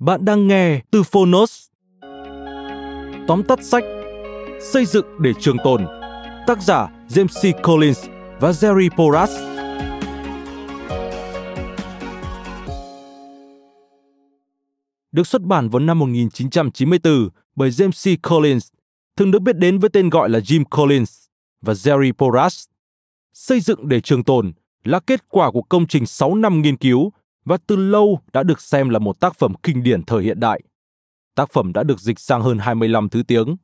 Bạn đang nghe từ Phonos. Tóm tắt sách Xây dựng để trường tồn Tác giả James C. Collins và Jerry Porras Được xuất bản vào năm 1994 bởi James C. Collins, thường được biết đến với tên gọi là Jim Collins và Jerry Porras. Xây dựng để trường tồn là kết quả của công trình 6 năm nghiên cứu và từ lâu đã được xem là một tác phẩm kinh điển thời hiện đại. Tác phẩm đã được dịch sang hơn 25 thứ tiếng.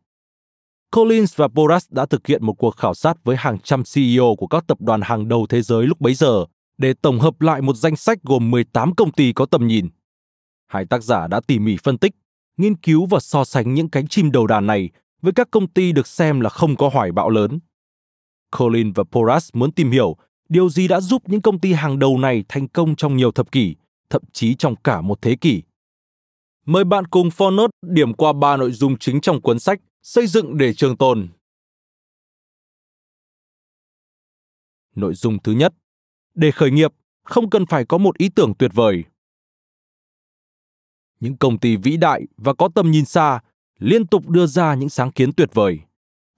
Collins và Boras đã thực hiện một cuộc khảo sát với hàng trăm CEO của các tập đoàn hàng đầu thế giới lúc bấy giờ để tổng hợp lại một danh sách gồm 18 công ty có tầm nhìn. Hai tác giả đã tỉ mỉ phân tích, nghiên cứu và so sánh những cánh chim đầu đàn này với các công ty được xem là không có hoài bão lớn. Collins và Porras muốn tìm hiểu điều gì đã giúp những công ty hàng đầu này thành công trong nhiều thập kỷ, thậm chí trong cả một thế kỷ. Mời bạn cùng Fornot điểm qua ba nội dung chính trong cuốn sách Xây dựng để trường tồn. Nội dung thứ nhất, để khởi nghiệp, không cần phải có một ý tưởng tuyệt vời. Những công ty vĩ đại và có tầm nhìn xa liên tục đưa ra những sáng kiến tuyệt vời,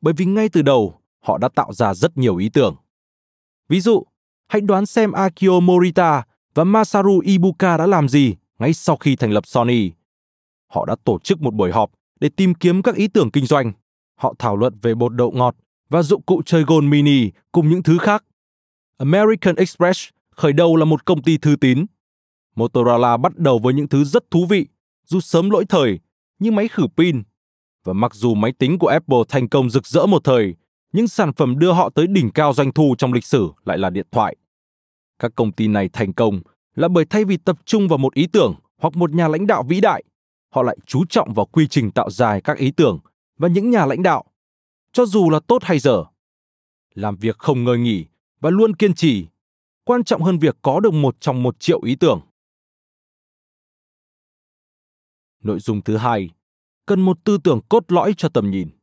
bởi vì ngay từ đầu họ đã tạo ra rất nhiều ý tưởng. Ví dụ, hãy đoán xem Akio Morita và Masaru Ibuka đã làm gì ngay sau khi thành lập Sony. Họ đã tổ chức một buổi họp để tìm kiếm các ý tưởng kinh doanh. Họ thảo luận về bột đậu ngọt và dụng cụ chơi gôn mini cùng những thứ khác. American Express khởi đầu là một công ty thư tín. Motorola bắt đầu với những thứ rất thú vị, dù sớm lỗi thời, như máy khử pin. Và mặc dù máy tính của Apple thành công rực rỡ một thời, những sản phẩm đưa họ tới đỉnh cao doanh thu trong lịch sử lại là điện thoại. Các công ty này thành công là bởi thay vì tập trung vào một ý tưởng hoặc một nhà lãnh đạo vĩ đại, họ lại chú trọng vào quy trình tạo ra các ý tưởng và những nhà lãnh đạo, cho dù là tốt hay dở. Làm việc không ngơi nghỉ và luôn kiên trì, quan trọng hơn việc có được một trong một triệu ý tưởng. Nội dung thứ hai, cần một tư tưởng cốt lõi cho tầm nhìn.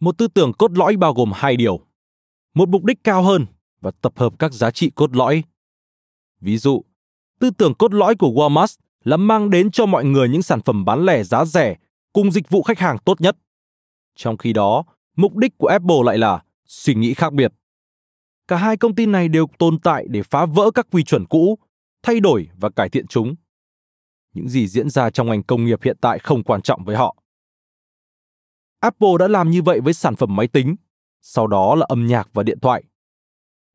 Một tư tưởng cốt lõi bao gồm hai điều. Một mục đích cao hơn và tập hợp các giá trị cốt lõi. Ví dụ, tư tưởng cốt lõi của Walmart là mang đến cho mọi người những sản phẩm bán lẻ giá rẻ cùng dịch vụ khách hàng tốt nhất. Trong khi đó, mục đích của Apple lại là suy nghĩ khác biệt. Cả hai công ty này đều tồn tại để phá vỡ các quy chuẩn cũ, thay đổi và cải thiện chúng. Những gì diễn ra trong ngành công nghiệp hiện tại không quan trọng với họ. Apple đã làm như vậy với sản phẩm máy tính, sau đó là âm nhạc và điện thoại.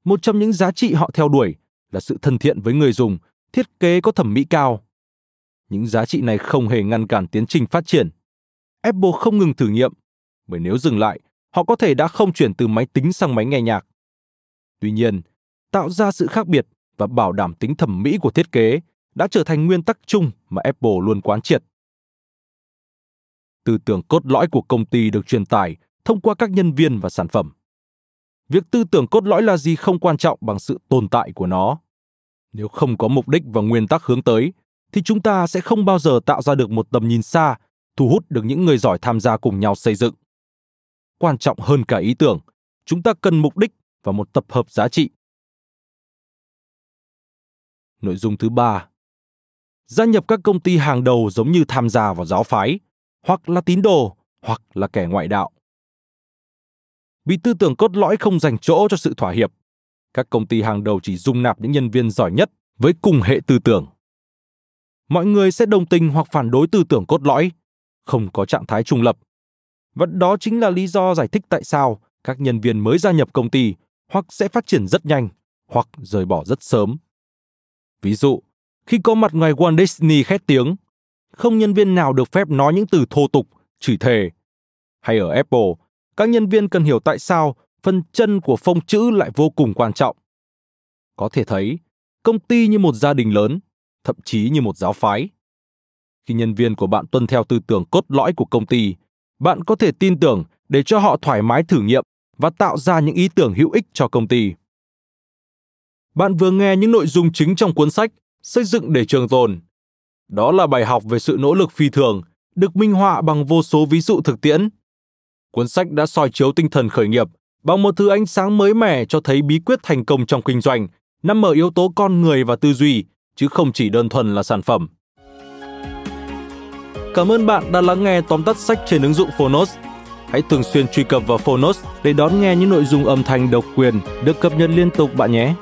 Một trong những giá trị họ theo đuổi là sự thân thiện với người dùng, thiết kế có thẩm mỹ cao. Những giá trị này không hề ngăn cản tiến trình phát triển. Apple không ngừng thử nghiệm, bởi nếu dừng lại, họ có thể đã không chuyển từ máy tính sang máy nghe nhạc. Tuy nhiên, tạo ra sự khác biệt và bảo đảm tính thẩm mỹ của thiết kế đã trở thành nguyên tắc chung mà Apple luôn quán triệt tư tưởng cốt lõi của công ty được truyền tải thông qua các nhân viên và sản phẩm. Việc tư tưởng cốt lõi là gì không quan trọng bằng sự tồn tại của nó. Nếu không có mục đích và nguyên tắc hướng tới, thì chúng ta sẽ không bao giờ tạo ra được một tầm nhìn xa, thu hút được những người giỏi tham gia cùng nhau xây dựng. Quan trọng hơn cả ý tưởng, chúng ta cần mục đích và một tập hợp giá trị. Nội dung thứ ba gia nhập các công ty hàng đầu giống như tham gia vào giáo phái, hoặc là tín đồ, hoặc là kẻ ngoại đạo. Vì tư tưởng cốt lõi không dành chỗ cho sự thỏa hiệp, các công ty hàng đầu chỉ dung nạp những nhân viên giỏi nhất với cùng hệ tư tưởng. Mọi người sẽ đồng tình hoặc phản đối tư tưởng cốt lõi, không có trạng thái trung lập. Và đó chính là lý do giải thích tại sao các nhân viên mới gia nhập công ty hoặc sẽ phát triển rất nhanh hoặc rời bỏ rất sớm. Ví dụ, khi có mặt ngoài Walt Disney khét tiếng, không nhân viên nào được phép nói những từ thô tục, chửi thề. Hay ở Apple, các nhân viên cần hiểu tại sao phần chân của phông chữ lại vô cùng quan trọng. Có thể thấy, công ty như một gia đình lớn, thậm chí như một giáo phái. Khi nhân viên của bạn tuân theo tư tưởng cốt lõi của công ty, bạn có thể tin tưởng để cho họ thoải mái thử nghiệm và tạo ra những ý tưởng hữu ích cho công ty. Bạn vừa nghe những nội dung chính trong cuốn sách Xây dựng để trường tồn. Đó là bài học về sự nỗ lực phi thường, được minh họa bằng vô số ví dụ thực tiễn. Cuốn sách đã soi chiếu tinh thần khởi nghiệp bằng một thứ ánh sáng mới mẻ cho thấy bí quyết thành công trong kinh doanh nằm ở yếu tố con người và tư duy, chứ không chỉ đơn thuần là sản phẩm. Cảm ơn bạn đã lắng nghe tóm tắt sách trên ứng dụng Phonos. Hãy thường xuyên truy cập vào Phonos để đón nghe những nội dung âm thanh độc quyền được cập nhật liên tục bạn nhé.